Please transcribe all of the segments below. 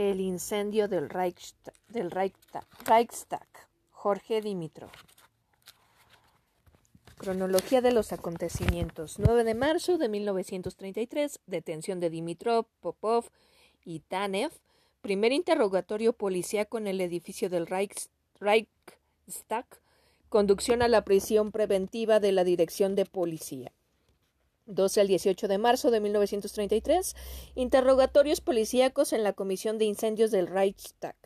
El incendio del Reichstag, Jorge Dimitrov. Cronología de los acontecimientos. 9 de marzo de 1933, detención de Dimitrov, Popov y Tanev. Primer interrogatorio policíaco en el edificio del Reichstag. Conducción a la prisión preventiva de la Dirección de Policía. 12 al 18 de marzo de 1933, interrogatorios policíacos en la Comisión de Incendios del Reichstag.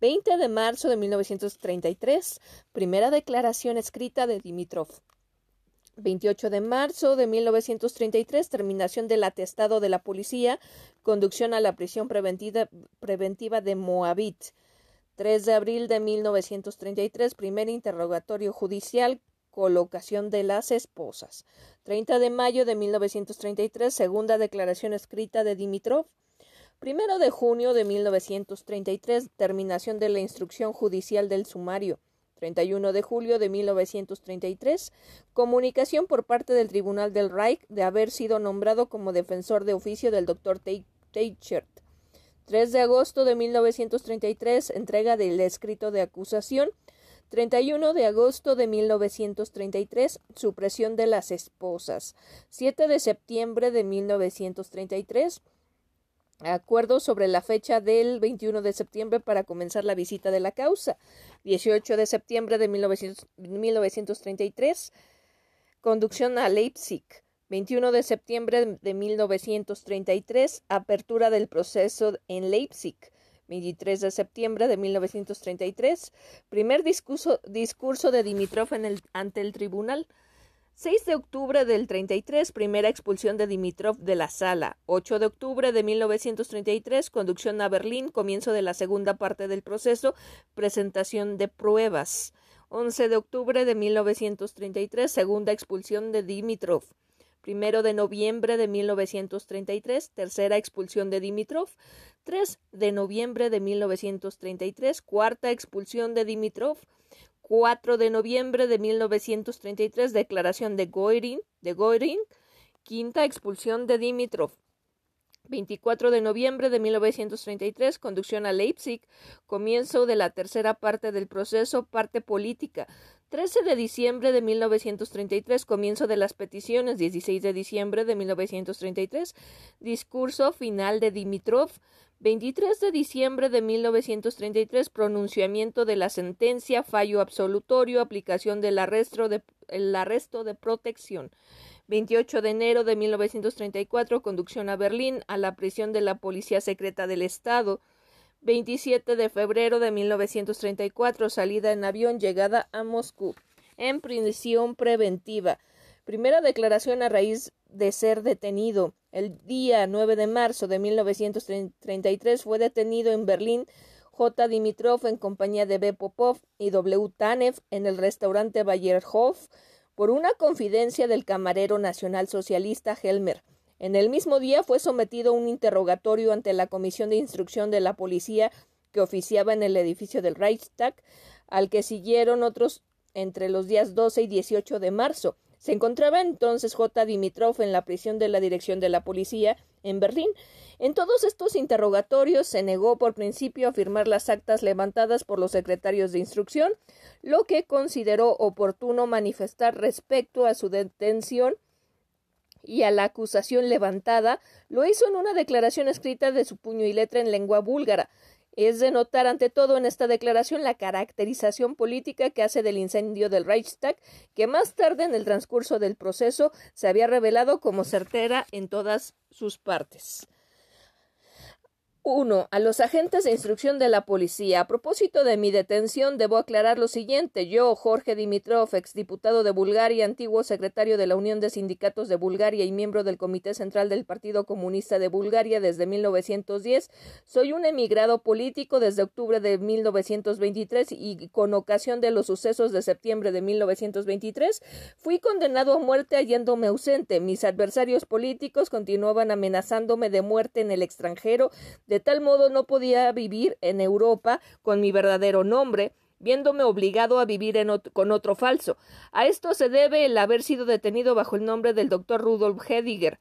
20 de marzo de 1933, primera declaración escrita de Dimitrov. 28 de marzo de 1933, terminación del atestado de la policía, conducción a la prisión preventiva, de Moabit. 3 de abril de 1933, primer interrogatorio judicial, colocación de las esposas. 30 de mayo de 1933, segunda declaración escrita de Dimitrov. Primero de junio de 1933, terminación de la instrucción judicial del sumario. 31 de julio de 1933, comunicación por parte del Tribunal del Reich de haber sido nombrado como defensor de oficio del Dr. Teichert. 3 de agosto de 1933, entrega del escrito de acusación. 31 de agosto de 1933, supresión de las esposas. 7 de septiembre de 1933, acuerdo sobre la fecha del 21 de septiembre para comenzar la visita de la causa. 18 de septiembre de 1933, conducción a Leipzig. 21 de septiembre de 1933, apertura del proceso en Leipzig. 23 de septiembre de 1933, primer discurso, discurso de Dimitrov ante el tribunal. 6 de octubre del 33, primera expulsión de Dimitrov de la sala. 8 de octubre de 1933, conducción a Berlín, comienzo de la segunda parte del proceso, presentación de pruebas. 11 de octubre de 1933, segunda expulsión de Dimitrov. Primero de noviembre de 1933, tercera expulsión de Dimitrov. 3 de noviembre de 1933, cuarta expulsión de Dimitrov. 4 de noviembre de 1933, declaración de Goirin, de Goirin. Quinta expulsión de Dimitrov. 24 de noviembre de 1933, conducción a Leipzig, comienzo de la tercera parte del proceso, parte política. 13 de diciembre de 1933, comienzo de las peticiones. 16 de diciembre de 1933, discurso final de Dimitrov. 23 de diciembre de 1933, pronunciamiento de la sentencia, fallo absolutorio, aplicación del arresto de, el arresto de protección. 28 de enero de 1934, conducción a Berlín, a la prisión de la Policía Secreta del Estado. 27 de febrero de 1934, salida en avión, llegada a Moscú. En prisión preventiva. Primera declaración a raíz de ser detenido. El día 9 de marzo de 1933 fue detenido en Berlín J. Dimitrov en compañía de B. Popov y W. Tanev en el restaurante Bayerhof por una confidencia del camarero nacional socialista Helmer. En el mismo día fue sometido a un interrogatorio ante la Comisión de Instrucción de la Policía que oficiaba en el edificio del Reichstag, al que siguieron otros entre los días 12 y 18 de marzo. Se encontraba entonces J. Dimitrov en la prisión de la Dirección de la Policía en Berlín. En todos estos interrogatorios se negó por principio a firmar las actas levantadas por los secretarios de instrucción, lo que consideró oportuno manifestar respecto a su detención y a la acusación levantada, lo hizo en una declaración escrita de su puño y letra en lengua búlgara, es de notar ante todo en esta declaración la caracterización política que hace del incendio del Reichstag, que más tarde en el transcurso del proceso se había revelado como certera en todas sus partes. 1. A los agentes de instrucción de la policía. A propósito de mi detención, debo aclarar lo siguiente. Yo, Jorge Dimitrov, exdiputado de Bulgaria, antiguo secretario de la Unión de Sindicatos de Bulgaria y miembro del Comité Central del Partido Comunista de Bulgaria desde 1910, soy un emigrado político desde octubre de 1923 y con ocasión de los sucesos de septiembre de 1923 fui condenado a muerte hallándome ausente. Mis adversarios políticos continuaban amenazándome de muerte en el extranjero de tal modo no podía vivir en Europa con mi verdadero nombre, viéndome obligado a vivir con otro falso. A esto se debe el haber sido detenido bajo el nombre del doctor Rudolf Hediger.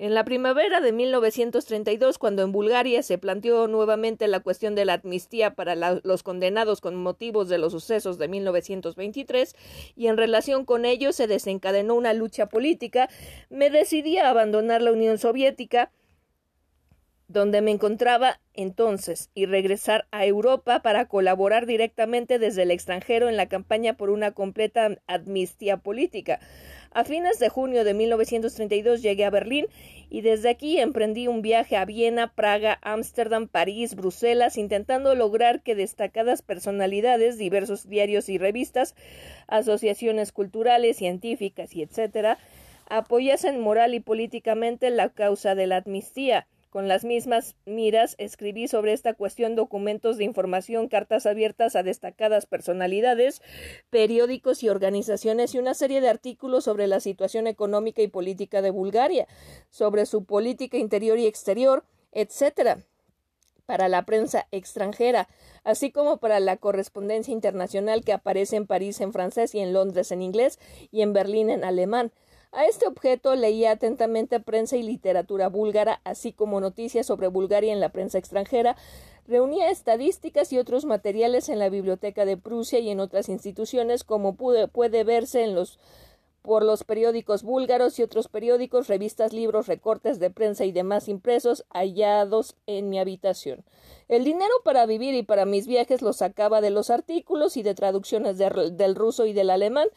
En la primavera de 1932, cuando en Bulgaria se planteó nuevamente la cuestión de la amnistía para los condenados con motivos de los sucesos de 1923 y en relación con ello se desencadenó una lucha política, me decidí a abandonar la Unión Soviética donde me encontraba entonces, y regresar a Europa para colaborar directamente desde el extranjero en la campaña por una completa amnistía política. A fines de junio de 1932 llegué a Berlín y desde aquí emprendí un viaje a Viena, Praga, Ámsterdam, París, Bruselas, intentando lograr que destacadas personalidades, diversos diarios y revistas, asociaciones culturales, científicas y etcétera, apoyasen moral y políticamente la causa de la amnistía. Con las mismas miras escribí sobre esta cuestión documentos de información, cartas abiertas a destacadas personalidades, periódicos y organizaciones y una serie de artículos sobre la situación económica y política de Bulgaria, sobre su política interior y exterior, etc para la prensa extranjera, así como para la correspondencia internacional que aparece en París en francés y en Londres en inglés y en Berlín en alemán. A este objeto leía atentamente prensa y literatura búlgara, así como noticias sobre Bulgaria en la prensa extranjera, reunía estadísticas y otros materiales en la Biblioteca de Prusia y en otras instituciones, como puede verse en los por los periódicos búlgaros y otros periódicos, revistas, libros, recortes de prensa y demás impresos hallados en mi habitación. El dinero para vivir y para mis viajes lo sacaba de los artículos y de traducciones del ruso y del alemán,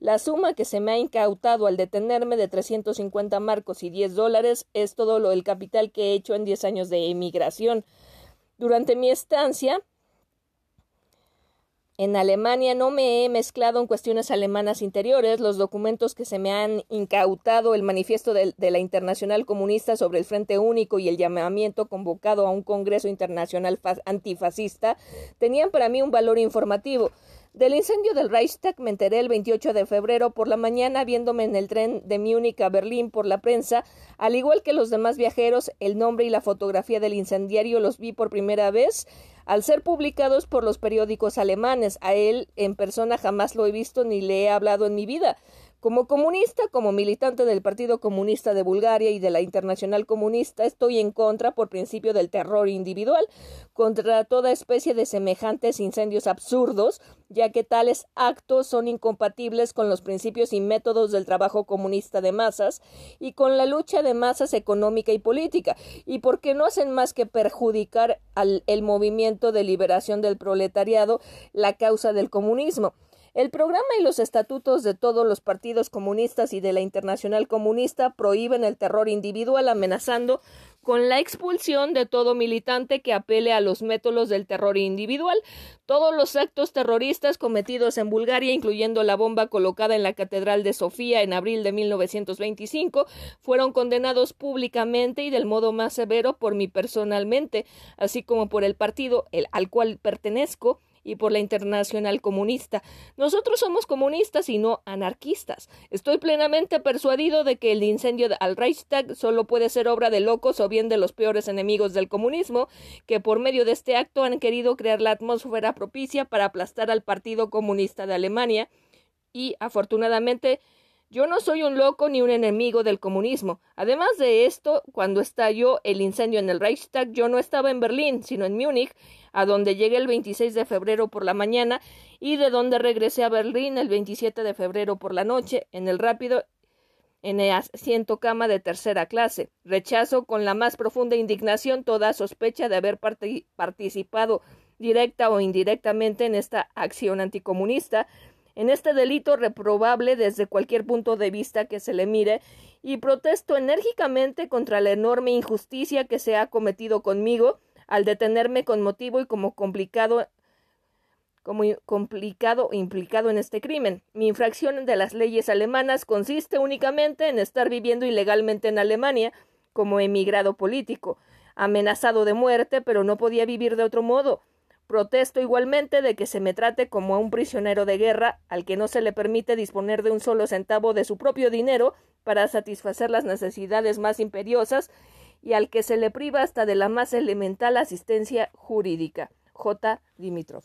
la suma que se me ha incautado al detenerme de 350 marcos y 10 dólares es todo lo el capital que he hecho en 10 años de emigración. Durante mi estancia en Alemania no me he mezclado en cuestiones alemanas interiores. Los documentos que se me han incautado, el manifiesto de, de, la Internacional Comunista sobre el Frente Único y el llamamiento convocado a un Congreso Internacional Antifascista, tenían para mí un valor informativo. Del incendio del Reichstag me enteré el 28 de febrero por la mañana viéndome en el tren de Múnich a Berlín por la prensa. Al igual que los demás viajeros, el nombre y la fotografía del incendiario los vi por primera vez al ser publicados por los periódicos alemanes. A él en persona jamás lo he visto ni le he hablado en mi vida. Como comunista, como militante del Partido Comunista de Bulgaria y de la Internacional Comunista, estoy en contra, por principio del terror individual, contra toda especie de semejantes incendios absurdos, ya que tales actos son incompatibles con los principios y métodos del trabajo comunista de masas y con la lucha de masas económica y política, y porque no hacen más que perjudicar al el movimiento de liberación del proletariado, la causa del comunismo. El programa y los estatutos de todos los partidos comunistas y de la Internacional Comunista prohíben el terror individual amenazando con la expulsión de todo militante que apele a los métodos del terror individual. Todos los actos terroristas cometidos en Bulgaria, incluyendo la bomba colocada en la Catedral de Sofía en abril de 1925, fueron condenados públicamente y del modo más severo por mí personalmente, así como por el partido al cual pertenezco y por la Internacional Comunista. Nosotros somos comunistas y no anarquistas. Estoy plenamente persuadido de que el incendio al Reichstag solo puede ser obra de locos o bien de los peores enemigos del comunismo, que por medio de este acto han querido crear la atmósfera propicia para aplastar al Partido Comunista de Alemania y, afortunadamente, yo no soy un loco ni un enemigo del comunismo. Además de esto, cuando estalló el incendio en el Reichstag, yo no estaba en Berlín, sino en Múnich, a donde llegué el 26 de febrero por la mañana y de donde regresé a Berlín el 27 de febrero por la noche, en el rápido en el asiento cama de tercera clase. Rechazo con la más profunda indignación toda sospecha de haber participado directa o indirectamente en esta acción anticomunista en este delito reprobable desde cualquier punto de vista que se le mire y protesto enérgicamente contra la enorme injusticia que se ha cometido conmigo al detenerme con motivo y como complicado como complicado implicado en este crimen. Mi infracción de las leyes alemanas consiste únicamente en estar viviendo ilegalmente en Alemania como emigrado político, amenazado de muerte, pero no podía vivir de otro modo. Protesto igualmente de que se me trate como a un prisionero de guerra al que no se le permite disponer de un solo centavo de su propio dinero para satisfacer las necesidades más imperiosas y al que se le priva hasta de la más elemental asistencia jurídica. J. Dimitrov.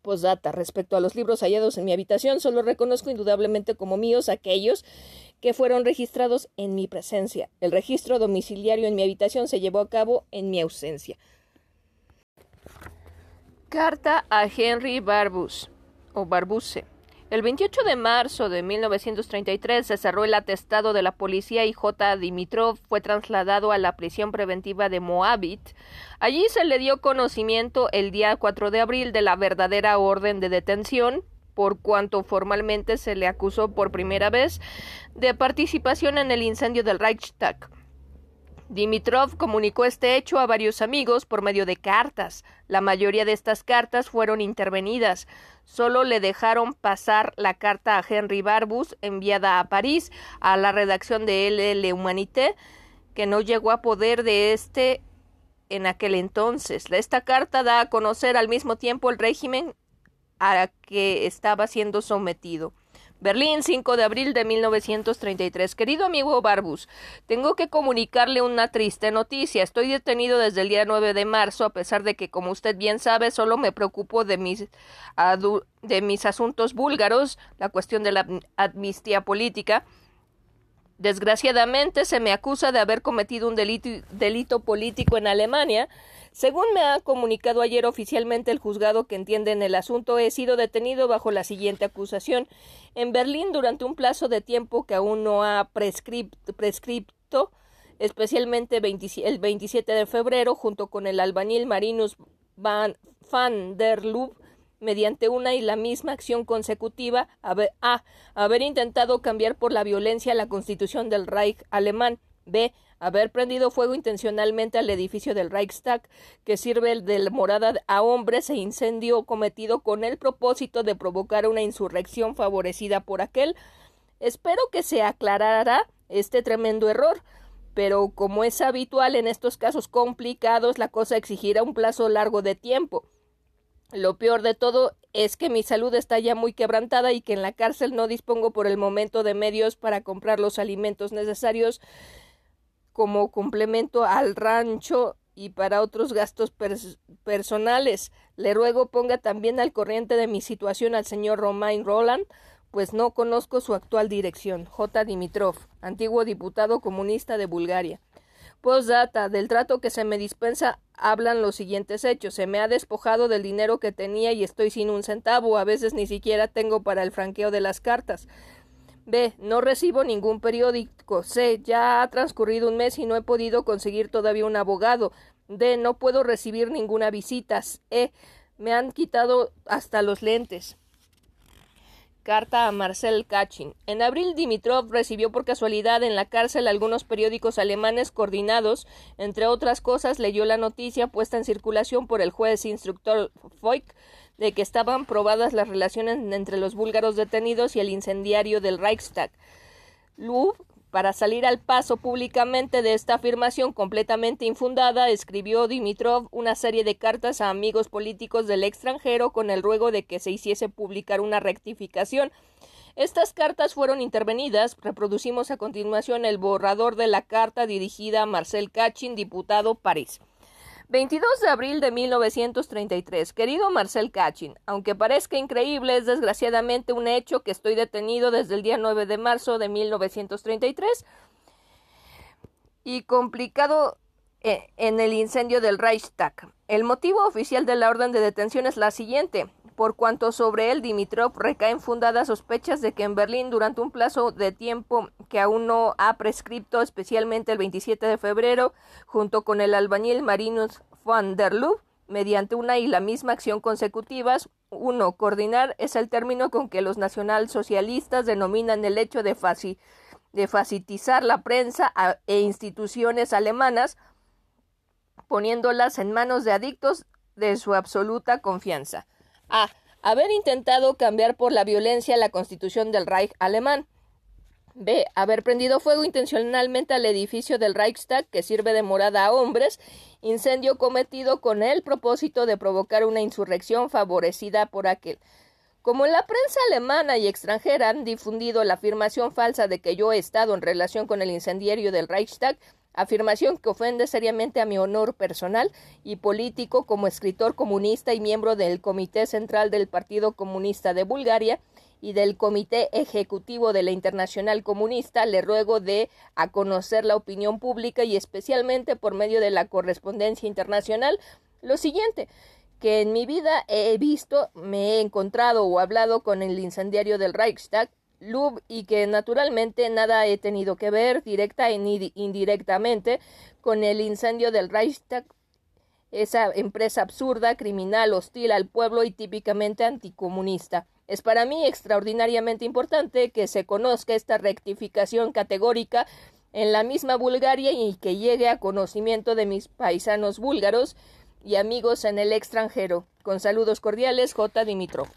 Posdata. Respecto a los libros hallados en mi habitación, solo reconozco indudablemente como míos aquellos que fueron registrados en mi presencia. El registro domiciliario en mi habitación se llevó a cabo en mi ausencia. Carta a Henry Barbus o Barbuse. El 28 de marzo de 1933 se cerró el atestado de la policía y J. Dimitrov fue trasladado a la prisión preventiva de Moabit. Allí se le dio conocimiento el día 4 de abril de la verdadera orden de detención, por cuanto formalmente se le acusó por primera vez de participación en el incendio del Reichstag. Dimitrov comunicó este hecho a varios amigos por medio de cartas. La mayoría de estas cartas fueron intervenidas. Solo le dejaron pasar la carta a Henry Barbus, enviada a París, a la redacción de LL Humanité, que no llegó a poder de este en aquel entonces. Esta carta da a conocer al mismo tiempo el régimen a que estaba siendo sometido. Berlín, 5 de abril de 1933. Querido amigo Barbus, tengo que comunicarle una triste noticia. Estoy detenido desde el día 9 de marzo, a pesar de que, como usted bien sabe, solo me preocupo de mis, de mis asuntos búlgaros, la cuestión de la amnistía política. Desgraciadamente se me acusa de haber cometido un delito, delito político en Alemania según me ha comunicado ayer oficialmente el juzgado que entiende en el asunto, he sido detenido bajo la siguiente acusación en Berlín durante un plazo de tiempo que aún no ha prescripto, especialmente el 27 de febrero, junto con el albañil Marinus van, der Lub, mediante una y la misma acción consecutiva, A. haber intentado cambiar por la violencia la constitución del Reich alemán, B haber prendido fuego intencionalmente al edificio del Reichstag, que sirve de morada a hombres e incendio cometido con el propósito de provocar una insurrección favorecida por aquel. Espero que se aclarará este tremendo error, pero como es habitual en estos casos complicados, la cosa exigirá un plazo largo de tiempo. Lo peor de todo es que mi salud está ya muy quebrantada y que en la cárcel no dispongo por el momento de medios para comprar los alimentos necesarios como complemento al rancho y para otros gastos personales. Le ruego ponga también al corriente de mi situación al señor Romain Roland, pues no conozco su actual dirección. J. Dimitrov, antiguo diputado comunista de Bulgaria. Postdata, del trato que se me dispensa hablan los siguientes hechos. Se me ha despojado del dinero que tenía y estoy sin un centavo. A veces ni siquiera tengo para el franqueo de las cartas. B. No recibo ningún periódico. C. Ya ha transcurrido un mes y no he podido conseguir todavía un abogado. D. No puedo recibir ninguna visita. E. Me han quitado hasta los lentes. Carta a Marcel Kachin. En abril, Dimitrov recibió por casualidad en la cárcel algunos periódicos alemanes coordinados. Entre otras cosas, leyó la noticia puesta en circulación por el juez instructor Foyk de que estaban probadas las relaciones entre los búlgaros detenidos y el incendiario del Reichstag. Lub, para salir al paso públicamente de esta afirmación completamente infundada, escribió Dimitrov una serie de cartas a amigos políticos del extranjero con el ruego de que se hiciese publicar una rectificación. Estas cartas fueron intervenidas. Reproducimos a continuación el borrador de la carta dirigida a Marcel Kachin, diputado París. 22 de abril de 1933. Querido Marcel Kachin, aunque parezca increíble, es desgraciadamente un hecho que estoy detenido desde el día 9 de marzo de 1933 y complicado eh, en el incendio del Reichstag. El motivo oficial de la orden de detención es la siguiente por cuanto sobre él Dimitrov recaen fundadas sospechas de que en Berlín durante un plazo de tiempo que aún no ha prescripto, especialmente el 27 de febrero, junto con el albañil Marinus van der Lubbe, mediante una y la misma acción consecutivas. Uno, coordinar es el término con que los nacionalsocialistas denominan el hecho de, de facilitizar la prensa e instituciones alemanas, poniéndolas en manos de adictos de su absoluta confianza. A. Haber intentado cambiar por la violencia la constitución del Reich alemán. B. Haber prendido fuego intencionalmente al edificio del Reichstag que sirve de morada a hombres, incendio cometido con el propósito de provocar una insurrección favorecida por aquel. Como la prensa alemana y extranjera han difundido la afirmación falsa de que yo he estado en relación con el incendiario del Reichstag, afirmación que ofende seriamente a mi honor personal y político como escritor comunista y miembro del Comité Central del Partido Comunista de Bulgaria y del Comité Ejecutivo de la Internacional Comunista, le ruego de a conocer la opinión pública y especialmente por medio de la correspondencia internacional lo siguiente que en mi vida he visto, me he encontrado o hablado con el incendiario del Reichstag, Lub, y que naturalmente nada he tenido que ver, directa e indirectamente, con el incendio del Reichstag, esa empresa absurda, criminal, hostil al pueblo y típicamente anticomunista. Es para mí extraordinariamente importante que se conozca esta rectificación categórica en la misma Bulgaria y que llegue a conocimiento de mis paisanos búlgaros, y amigos en el extranjero. Con saludos cordiales, J. Dimitrov.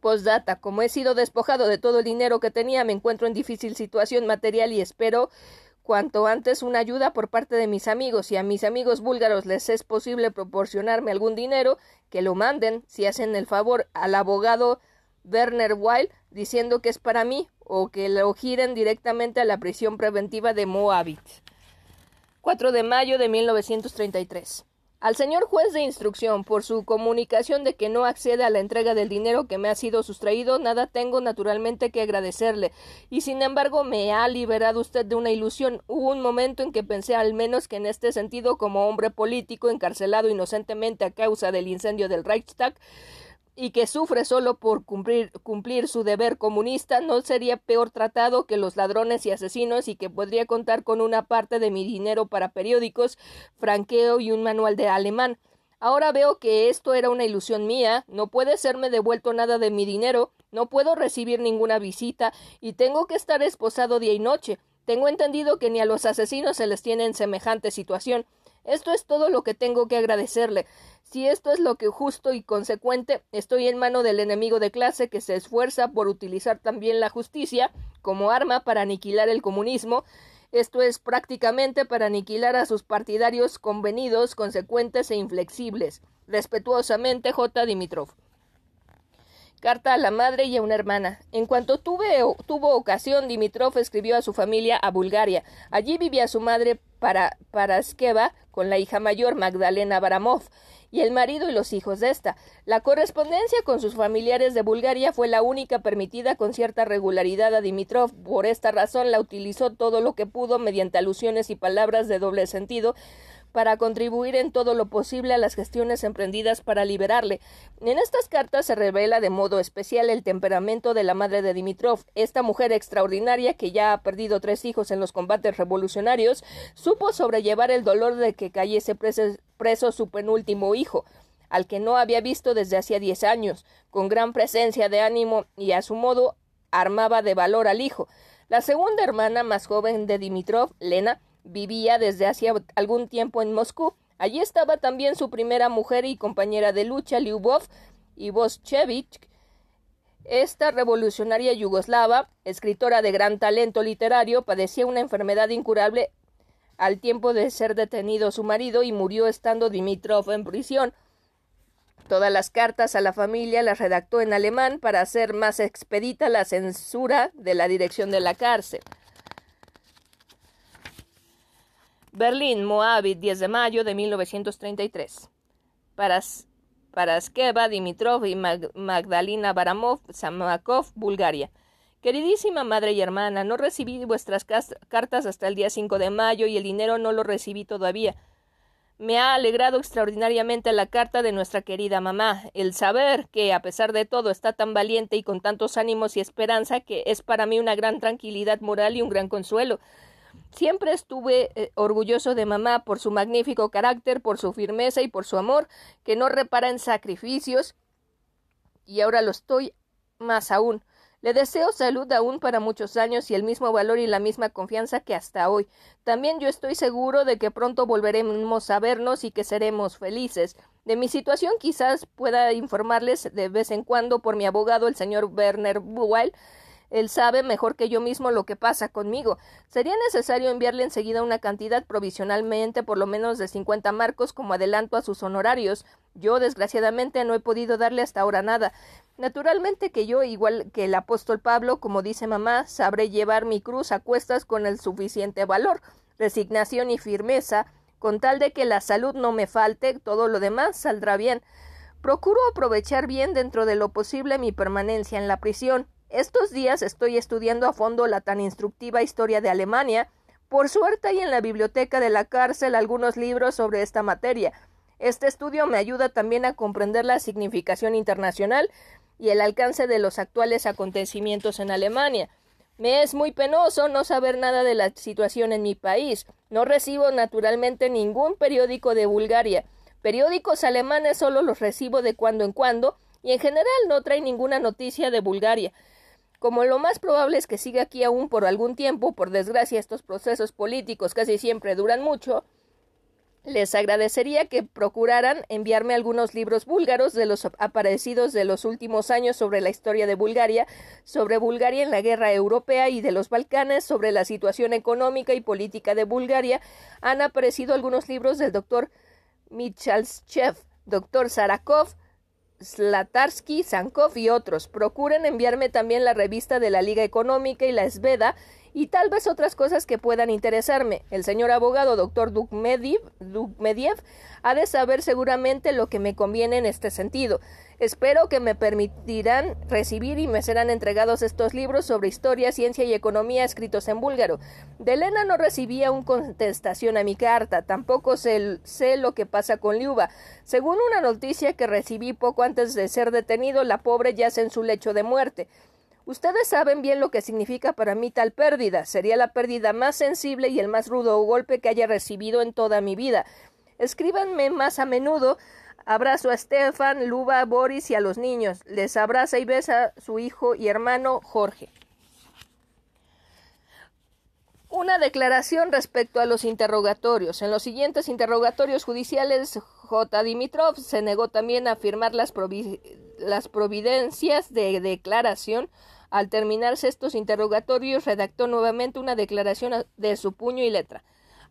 Postdata. Como he sido despojado de todo el dinero que tenía, me encuentro en difícil situación material y espero cuanto antes una ayuda por parte de mis amigos. Si a mis amigos búlgaros les es posible proporcionarme algún dinero, que lo manden, si hacen el favor al abogado Werner Weil, diciendo que es para mí, o que lo giren directamente a la prisión preventiva de Moabit. 4 de mayo de 1933. Al señor juez de instrucción, por su comunicación de que no accede a la entrega del dinero que me ha sido sustraído, nada tengo naturalmente que agradecerle, y sin embargo me ha liberado usted de una ilusión. Hubo un momento en que pensé al menos que en este sentido, como hombre político encarcelado inocentemente a causa del incendio del Reichstag, y que sufre solo por cumplir, cumplir, su deber comunista, no sería peor tratado que los ladrones y asesinos y que podría contar con una parte de mi dinero para periódicos, franqueo y un manual de alemán. Ahora veo que esto era una ilusión mía, no puede serme devuelto nada de mi dinero, no puedo recibir ninguna visita y tengo que estar esposado día y noche. Tengo entendido que ni a los asesinos se les tiene en semejante situación. Esto es todo lo que tengo que agradecerle. Si esto es lo que justo y consecuente, estoy en mano del enemigo de clase que se esfuerza por utilizar también la justicia como arma para aniquilar el comunismo, esto es prácticamente para aniquilar a sus partidarios convenidos, consecuentes e inflexibles. Respetuosamente, J. Dimitrov. Carta a la madre y a una hermana. En cuanto tuvo ocasión, Dimitrov escribió a su familia a Bulgaria. Allí vivía su madre para, Paraskeva con la hija mayor Magdalena Baramov y el marido y los hijos de esta. La correspondencia con sus familiares de Bulgaria fue la única permitida con cierta regularidad a Dimitrov. Por esta razón la utilizó todo lo que pudo mediante alusiones y palabras de doble sentido para contribuir en todo lo posible a las gestiones emprendidas para liberarle. En estas cartas se revela de modo especial el temperamento de la madre de Dimitrov. Esta mujer extraordinaria, que ya ha perdido tres hijos en los combates revolucionarios, supo sobrellevar el dolor de que cayese preso, su penúltimo hijo al que no había visto desde hacía diez años, con gran presencia de ánimo y a su modo armaba de valor al hijo. La segunda hermana más joven de Dimitrov, Lena, Vivía desde hacía algún tiempo en Moscú. Allí estaba también su primera mujer y compañera de lucha, Lyubov Ivoshevich. Esta revolucionaria yugoslava, escritora de gran talento literario, padecía una enfermedad incurable al tiempo de ser detenido su marido y murió estando Dimitrov en prisión. Todas las cartas a la familia las redactó en alemán para hacer más expedita la censura de la dirección de la cárcel. Berlín, Moabit, 10 de mayo de 1933. Paras, Paraskeva, Dimitrov y Magdalena Baramov, Samakov, Bulgaria. Queridísima madre y hermana, no recibí vuestras cartas hasta el día 5 de mayo y el dinero no lo recibí todavía. Me ha alegrado extraordinariamente la carta de nuestra querida mamá, el saber que, a pesar de todo, está tan valiente y con tantos ánimos y esperanza que es para mí una gran tranquilidad moral y un gran consuelo. Siempre estuve eh, orgulloso de mamá por su magnífico carácter, por su firmeza y por su amor, que no repara en sacrificios, y ahora lo estoy más aún. Le deseo salud aún para muchos años y el mismo valor y la misma confianza que hasta hoy. También yo estoy seguro de que pronto volveremos a vernos y que seremos felices. De mi situación quizás pueda informarles de vez en cuando por mi abogado el señor Werner Buwal, él sabe mejor que yo mismo lo que pasa conmigo. Sería necesario enviarle enseguida una cantidad provisionalmente por lo menos de cincuenta marcos como adelanto a sus honorarios. Yo, desgraciadamente, no he podido darle hasta ahora nada. Naturalmente que yo, igual que el apóstol Pablo, como dice mamá, sabré llevar mi cruz a cuestas con el suficiente valor, resignación y firmeza, con tal de que la salud no me falte, todo lo demás saldrá bien. Procuro aprovechar bien dentro de lo posible mi permanencia en la prisión. Estos días estoy estudiando a fondo la tan instructiva historia de Alemania. Por suerte hay en la biblioteca de la cárcel algunos libros sobre esta materia. Este estudio me ayuda también a comprender la significación internacional y el alcance de los actuales acontecimientos en Alemania. Me es muy penoso no saber nada de la situación en mi país. No recibo naturalmente ningún periódico de Bulgaria. Periódicos alemanes solo los recibo de cuando en cuando y en general no trae ninguna noticia de Bulgaria. Como lo más probable es que siga aquí aún por algún tiempo, por desgracia estos procesos políticos casi siempre duran mucho, les agradecería que procuraran enviarme algunos libros búlgaros de los aparecidos de los últimos años sobre la historia de Bulgaria, sobre Bulgaria en la guerra europea y de los Balcanes, sobre la situación económica y política de Bulgaria. Han aparecido algunos libros del doctor Michalschev, doctor Sarakov, Slatarsky, Sankov y otros. Procuren enviarme también la revista de la Liga Económica y la Esveda y tal vez otras cosas que puedan interesarme. El señor abogado doctor Dukmediev ha de saber seguramente lo que me conviene en este sentido. Espero que me permitirán recibir y me serán entregados estos libros sobre historia, ciencia y economía escritos en búlgaro. De Elena no recibía una contestación a mi carta, tampoco sé, sé lo que pasa con Liuba. Según una noticia que recibí poco antes de ser detenido, la pobre yace en su lecho de muerte. Ustedes saben bien lo que significa para mí tal pérdida. Sería la pérdida más sensible y el más rudo golpe que haya recibido en toda mi vida. Escríbanme más a menudo. Abrazo a Stefan, Luba, Boris y a los niños. Les abraza y besa su hijo y hermano Jorge. Una declaración respecto a los interrogatorios. En los siguientes interrogatorios judiciales, J. Dimitrov se negó también a firmar las, las providencias de declaración al terminarse estos interrogatorios, redactó nuevamente una declaración de su puño y letra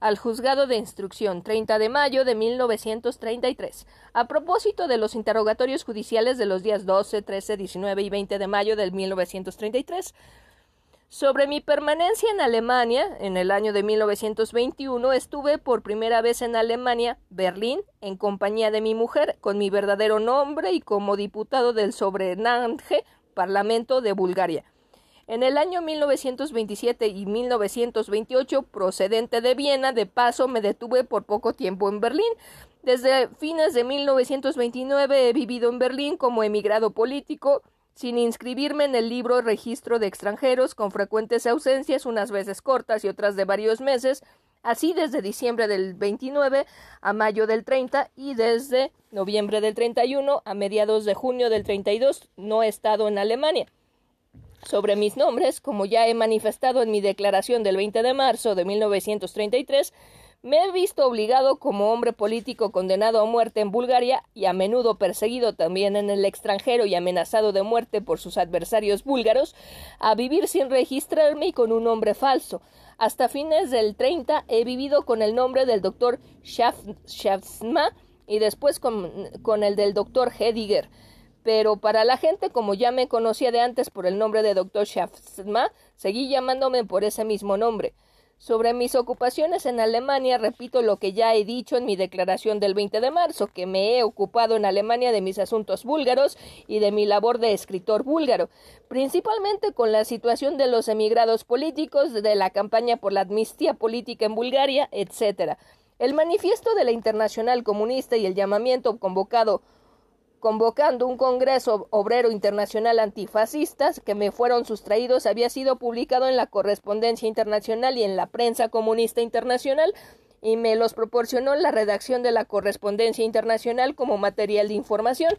al juzgado de instrucción 30 de mayo de 1933. A propósito de los interrogatorios judiciales de los días 12, 13, 19 y 20 de mayo de 1933, sobre mi permanencia en Alemania, en el año de 1921, estuve por primera vez en Alemania, Berlín, en compañía de mi mujer, con mi verdadero nombre y como diputado del Sobrenange Parlamento de Bulgaria. En el año 1927 y 1928, procedente de Viena, de paso me detuve por poco tiempo en Berlín. Desde fines de 1929 he vivido en Berlín como emigrado político, sin inscribirme en el libro registro de extranjeros, con frecuentes ausencias, unas veces cortas y otras de varios meses, así desde diciembre del 29 a mayo del 30 y desde noviembre del 31 a mediados de junio del 32 no he estado en Alemania. Sobre mis nombres, como ya he manifestado en mi declaración del 20 de marzo de 1933, me he visto obligado como hombre político condenado a muerte en Bulgaria y a menudo perseguido también en el extranjero y amenazado de muerte por sus adversarios búlgaros, a vivir sin registrarme y con un nombre falso, hasta fines del 30 he vivido con el nombre del doctor Shavsma y después con, con, el del doctor Hediger. Pero para la gente, como ya me conocía de antes por el nombre de doctor Shavsma, seguí llamándome por ese mismo nombre. Sobre mis ocupaciones en Alemania, repito lo que ya he dicho en mi declaración del 20 de marzo, que me he ocupado en Alemania de mis asuntos búlgaros y de mi labor de escritor búlgaro, principalmente con la situación de los emigrados políticos, de la campaña por la amnistía política en Bulgaria, etc. El manifiesto de la Internacional Comunista y el llamamiento convocado convocando un Congreso Obrero Internacional Antifascista que me fueron sustraídos había sido publicado en la correspondencia internacional y en la prensa comunista internacional y me los proporcionó la redacción de la correspondencia internacional como material de información.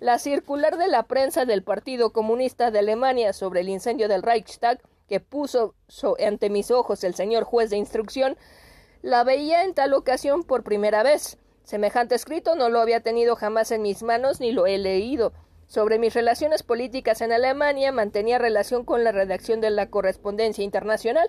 La circular de la prensa del Partido Comunista de Alemania sobre el incendio del Reichstag, que puso ante mis ojos el señor juez de instrucción, la veía en tal ocasión por primera vez. Semejante escrito no lo había tenido jamás en mis manos ni lo he leído. Sobre mis relaciones políticas en Alemania mantenía relación con la redacción de la correspondencia internacional,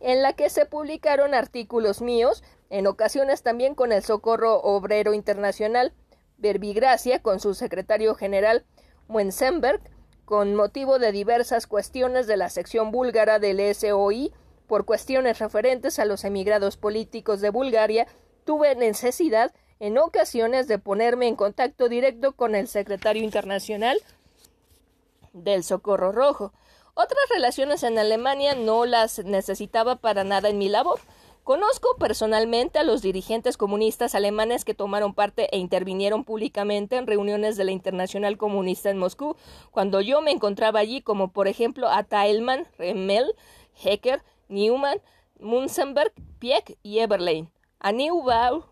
en la que se publicaron artículos míos, en ocasiones también con el Socorro Obrero Internacional, verbigracia con su secretario general Muenzenberg con motivo de diversas cuestiones de la sección búlgara del SOI por cuestiones referentes a los emigrados políticos de Bulgaria, tuve necesidad en ocasiones de ponerme en contacto directo con el secretario internacional del Socorro Rojo. Otras relaciones en Alemania no las necesitaba para nada en mi labor. Conozco personalmente a los dirigentes comunistas alemanes que tomaron parte e intervinieron públicamente en reuniones de la Internacional Comunista en Moscú, cuando yo me encontraba allí, como por ejemplo a Teilman, Remmel, Hecker, Newman, Munzenberg, Pieck y Eberlein. A Neubau,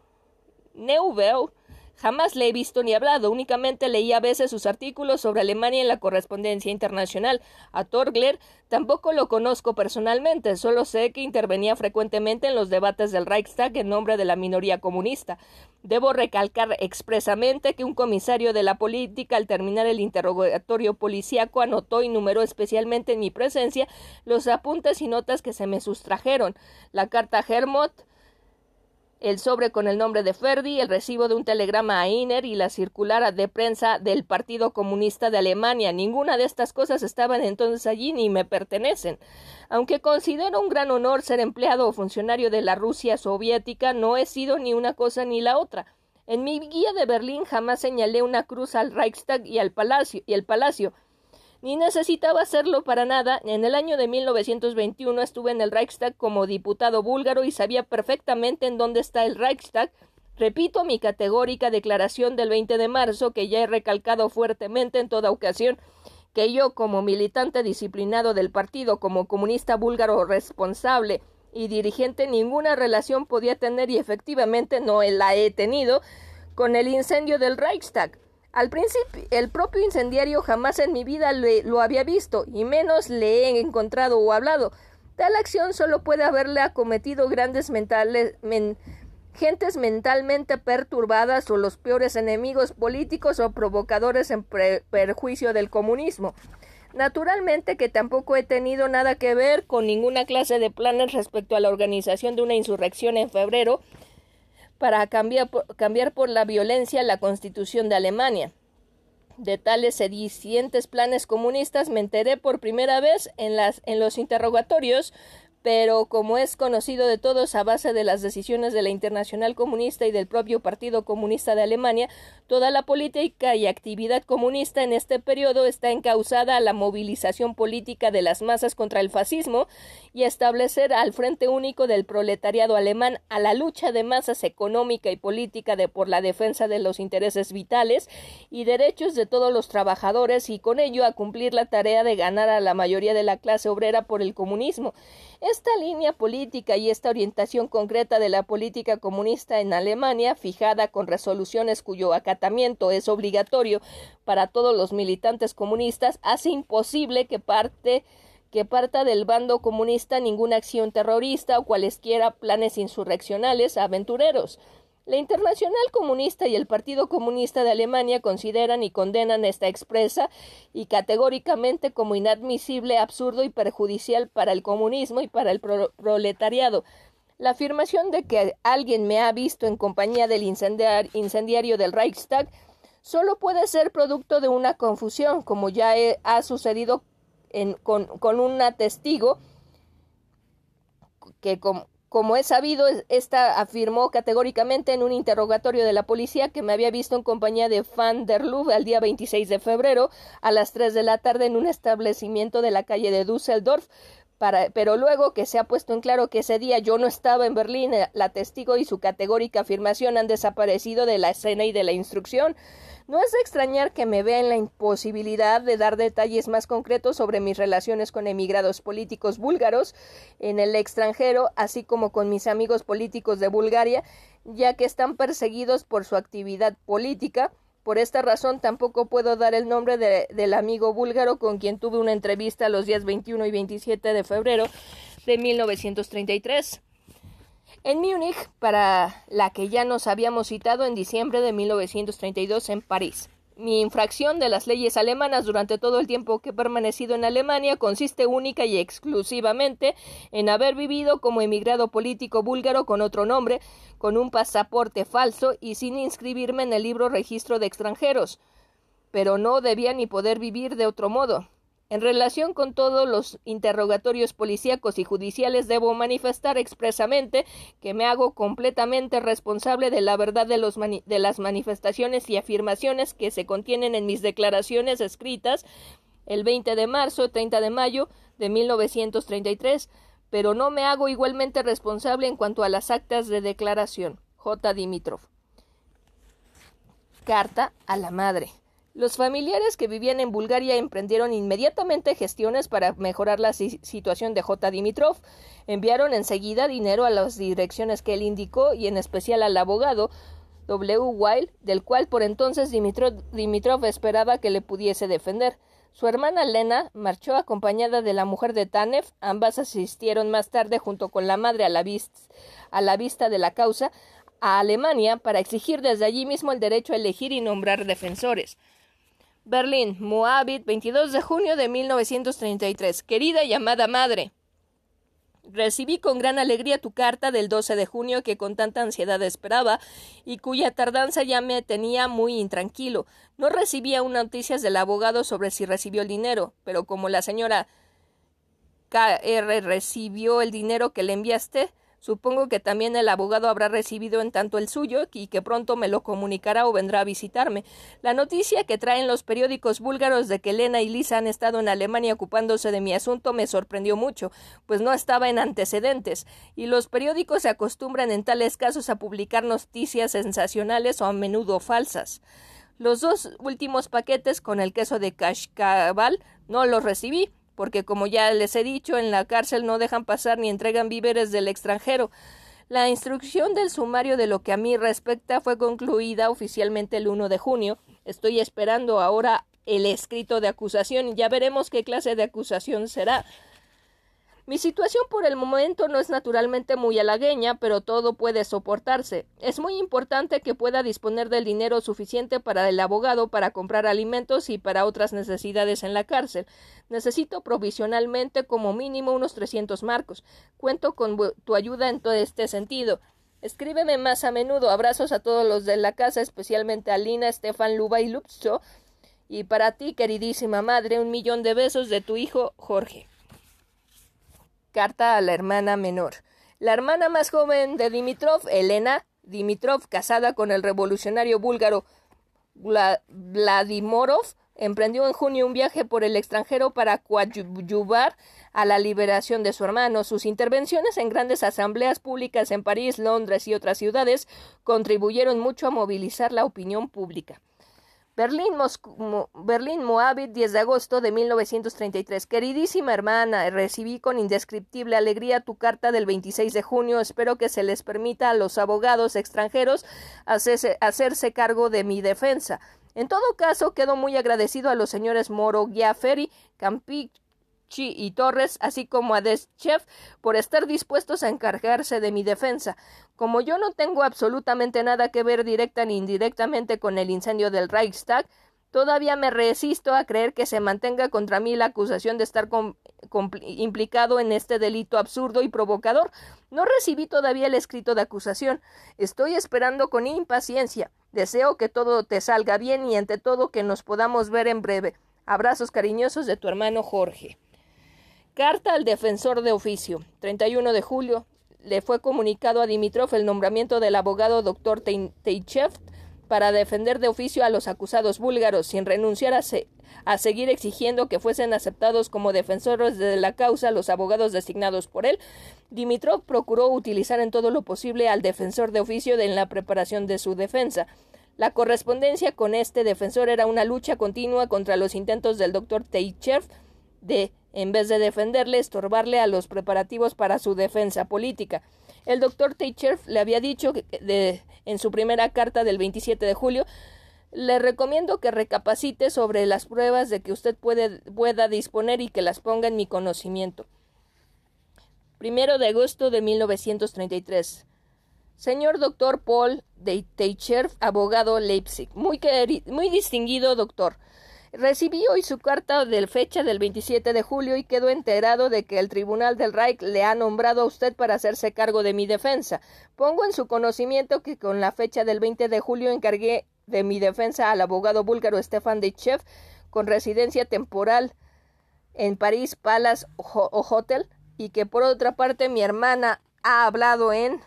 Neubau Jamás le he visto ni hablado, únicamente leí a veces sus artículos sobre Alemania en la correspondencia internacional. A Torgler tampoco lo conozco personalmente, solo sé que intervenía frecuentemente en los debates del Reichstag en nombre de la minoría comunista. Debo recalcar expresamente que un comisario de la política, al terminar el interrogatorio policíaco, anotó y numeró especialmente en mi presencia los apuntes y notas que se me sustrajeron. La carta Hermot el sobre con el nombre de Ferdi, el recibo de un telegrama a Iner y la circular de prensa del Partido Comunista de Alemania. Ninguna de estas cosas estaban entonces allí ni me pertenecen. Aunque considero un gran honor ser empleado o funcionario de la Rusia soviética, no he sido ni una cosa ni la otra. En mi guía de Berlín jamás señalé una cruz al Reichstag y al palacio y el palacio ni necesitaba hacerlo para nada. En el año de 1921 estuve en el Reichstag como diputado búlgaro y sabía perfectamente en dónde está el Reichstag. Repito mi categórica declaración del 20 de marzo, que ya he recalcado fuertemente en toda ocasión, que yo, como militante disciplinado del partido, como comunista búlgaro responsable y dirigente, ninguna relación podía tener y efectivamente no la he tenido con el incendio del Reichstag. Al principio, el propio incendiario jamás en mi vida lo había visto, y menos le he encontrado o hablado. Tal acción solo puede haberle acometido grandes mentales, gentes mentalmente perturbadas o los peores enemigos políticos o provocadores en perjuicio del comunismo. Naturalmente que tampoco he tenido nada que ver con ninguna clase de planes respecto a la organización de una insurrección en febrero, para cambiar por, cambiar por la violencia la constitución de Alemania. De tales sedicientes planes comunistas me enteré por primera vez en, las, en los interrogatorios pero como es conocido de todos a base de las decisiones de la Internacional Comunista y del propio Partido Comunista de Alemania, toda la política y actividad comunista en este periodo está encausada a la movilización política de las masas contra el fascismo y establecer al Frente Único del Proletariado Alemán a la lucha de masas económica y política de por la defensa de los intereses vitales y derechos de todos los trabajadores y con ello a cumplir la tarea de ganar a la mayoría de la clase obrera por el comunismo. Esta línea política y esta orientación concreta de la política comunista en Alemania, fijada con resoluciones cuyo acatamiento es obligatorio para todos los militantes comunistas, hace imposible que parte que parta del bando comunista ninguna acción terrorista o cualesquiera planes insurreccionales aventureros. La Internacional Comunista y el Partido Comunista de Alemania consideran y condenan esta expresa y categóricamente como inadmisible, absurdo y perjudicial para el comunismo y para el proletariado. La afirmación de que alguien me ha visto en compañía del incendiario del Reichstag solo puede ser producto de una confusión, como ya ha sucedido con, con un testigo que, como, como es sabido, esta afirmó categóricamente en un interrogatorio de la policía que me había visto en compañía de Van der Lube al día 26 de febrero a las 3 de la tarde en un establecimiento de la calle de Düsseldorf. Para, pero luego que se ha puesto en claro que ese día yo no estaba en Berlín, eh, la testigo y su categórica afirmación han desaparecido de la escena y de la instrucción. No es de extrañar que me vea en la imposibilidad de dar detalles más concretos sobre mis relaciones con emigrados políticos búlgaros en el extranjero, así como con mis amigos políticos de Bulgaria, ya que están perseguidos por su actividad política. Por esta razón tampoco puedo dar el nombre de, del amigo búlgaro con quien tuve una entrevista los días 21 y 27 de febrero de 1933 en Múnich, para la que ya nos habíamos citado en diciembre de 1932 en París. Mi infracción de las leyes alemanas durante todo el tiempo que he permanecido en Alemania consiste única y exclusivamente en haber vivido como emigrado político búlgaro con otro nombre, con un pasaporte falso y sin inscribirme en el libro registro de extranjeros. Pero no debía ni poder vivir de otro modo. En relación con todos los interrogatorios policíacos y judiciales debo manifestar expresamente que me hago completamente responsable de la verdad de, los de las manifestaciones y afirmaciones que se contienen en mis declaraciones escritas el 20 de marzo, 30 de mayo de 1933, pero no me hago igualmente responsable en cuanto a las actas de declaración. J. Dimitrov. Carta a la madre. Los familiares que vivían en Bulgaria emprendieron inmediatamente gestiones para mejorar la situación de J. Dimitrov. Enviaron enseguida dinero a las direcciones que él indicó y en especial al abogado W. Weil, del cual por entonces Dimitrov, esperaba que le pudiese defender. Su hermana Lena marchó acompañada de la mujer de Tanev. Ambas asistieron más tarde junto con la madre a la, a la vista de la causa a Alemania para exigir desde allí mismo el derecho a elegir y nombrar defensores. Berlín, Moabit, 22 de junio de 1933. Querida y amada madre, Recibí con gran alegría tu carta del 12 de junio que con tanta ansiedad esperaba y cuya tardanza ya me tenía muy intranquilo. No recibía aún noticias del abogado sobre si recibió el dinero, pero como la señora K.R. recibió el dinero que le enviaste, Supongo que también el abogado habrá recibido en tanto el suyo y que pronto me lo comunicará o vendrá a visitarme. La noticia que traen los periódicos búlgaros de que Elena y Lisa han estado en Alemania ocupándose de mi asunto me sorprendió mucho, pues no estaba en antecedentes, y los periódicos se acostumbran en tales casos a publicar noticias sensacionales o a menudo falsas. Los dos últimos paquetes con el queso de Kashkabal no los recibí, porque como ya les he dicho, en la cárcel no dejan pasar ni entregan víveres del extranjero. La instrucción del sumario de lo que a mí respecta fue concluida oficialmente el 1 de junio. Estoy esperando ahora el escrito de acusación y ya veremos qué clase de acusación será. Mi situación por el momento no es naturalmente muy halagueña, pero todo puede soportarse. Es muy importante que pueda disponer del dinero suficiente para el abogado para comprar alimentos y para otras necesidades en la cárcel. Necesito provisionalmente como mínimo unos 300 marcos. Cuento con tu ayuda en todo este sentido. Escríbeme más a menudo. Abrazos a todos los de la casa, especialmente a Lina, Estefan, Luba y Lupcho. Y para ti, queridísima madre, un millón de besos de tu hijo Jorge. Carta a la hermana menor. La hermana más joven de Dimitrov, Elena Dimitrov, casada con el revolucionario búlgaro Vladimorov, emprendió en junio un viaje por el extranjero para coadyuvar a la liberación de su hermano. Sus intervenciones en grandes asambleas públicas en París, Londres y otras ciudades contribuyeron mucho a movilizar la opinión pública. Berlín, Berlín, Moabit, 10 de agosto de 1933. Queridísima hermana, recibí con indescriptible alegría tu carta del 26 de junio. Espero que se les permita a los abogados extranjeros hacerse, hacerse cargo de mi defensa. En todo caso, quedo muy agradecido a los señores Moro, Giaferi, Campi, y Torres, así como a Deschev, por estar dispuestos a encargarse de mi defensa. Como yo no tengo absolutamente nada que ver directa ni indirectamente con el incendio del Reichstag, todavía me resisto a creer que se mantenga contra mí la acusación de estar implicado en este delito absurdo y provocador. No recibí todavía el escrito de acusación. Estoy esperando con impaciencia. Deseo que todo te salga bien y ante todo que nos podamos ver en breve. Abrazos cariñosos de tu hermano Jorge. Carta al defensor de oficio. 31 de julio. Le fue comunicado a Dimitrov el nombramiento del abogado doctor Teichev para defender de oficio a los acusados búlgaros, sin renunciar a, a, seguir exigiendo que fuesen aceptados como defensores de la causa los abogados designados por él. Dimitrov procuró utilizar en todo lo posible al defensor de oficio en la preparación de su defensa. La correspondencia con este defensor era una lucha continua contra los intentos del doctor Teichev de en vez de defenderle, estorbarle a los preparativos para su defensa política. El doctor Teicher le había dicho en su primera carta del 27 de julio le recomiendo que recapacite sobre las pruebas de que usted pueda disponer y que las ponga en mi conocimiento. Primero de agosto de 1933. Señor doctor Paul de Teicher, abogado Leipzig. Muy, muy distinguido doctor. Recibí hoy su carta de fecha del 27 de julio y quedó enterado de que el Tribunal del Reich le ha nombrado a usted para hacerse cargo de mi defensa. Pongo en su conocimiento que con la fecha del 20 de julio encargué de mi defensa al abogado búlgaro Stefan Dechev, con residencia temporal en París Palace o Hotel, y que por otra parte mi hermana ha hablado en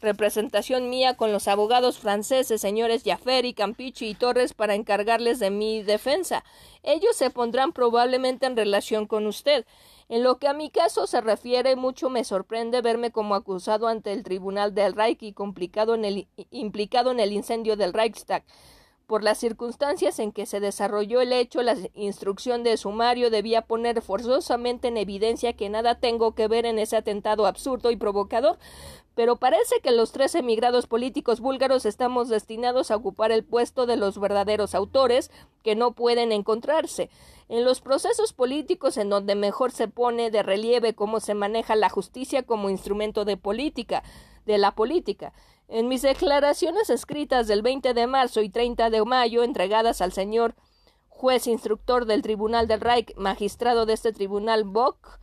representación mía con los abogados franceses, señores Jafferi, Campichi y Torres, para encargarles de mi defensa. Ellos se pondrán probablemente en relación con usted. En lo que a mi caso se refiere, mucho me sorprende verme como acusado ante el Tribunal del Reich y complicado en el, implicado en el incendio del Reichstag. Por las circunstancias en que se desarrolló el hecho, la instrucción de sumario debía poner forzosamente en evidencia que nada tengo que ver en ese atentado absurdo y provocador, pero parece que los tres emigrados políticos búlgaros estamos destinados a ocupar el puesto de los verdaderos autores que no pueden encontrarse. En los procesos políticos en donde mejor se pone de relieve cómo se maneja la justicia como instrumento de política, de la política. En mis declaraciones escritas del 20 de marzo y 30 de mayo, entregadas al señor juez instructor del Tribunal del Reich, magistrado de este tribunal Bock,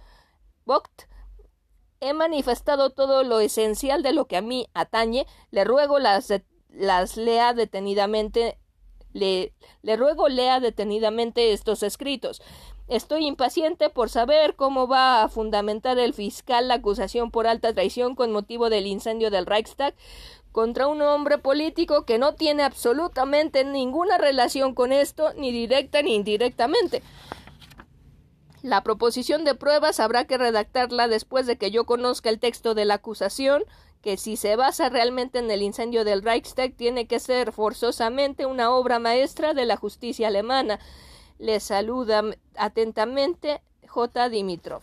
he manifestado todo lo esencial de lo que a mí atañe. Le ruego las, las lea detenidamente. Le, le ruego lea detenidamente estos escritos. Estoy impaciente por saber cómo va a fundamentar el fiscal la acusación por alta traición con motivo del incendio del Reichstag contra un hombre político que no tiene absolutamente ninguna relación con esto, ni directa ni indirectamente. La proposición de pruebas habrá que redactarla después de que yo conozca el texto de la acusación, que si se basa realmente en el incendio del Reichstag tiene que ser forzosamente una obra maestra de la justicia alemana. Le saluda atentamente J. Dimitrov.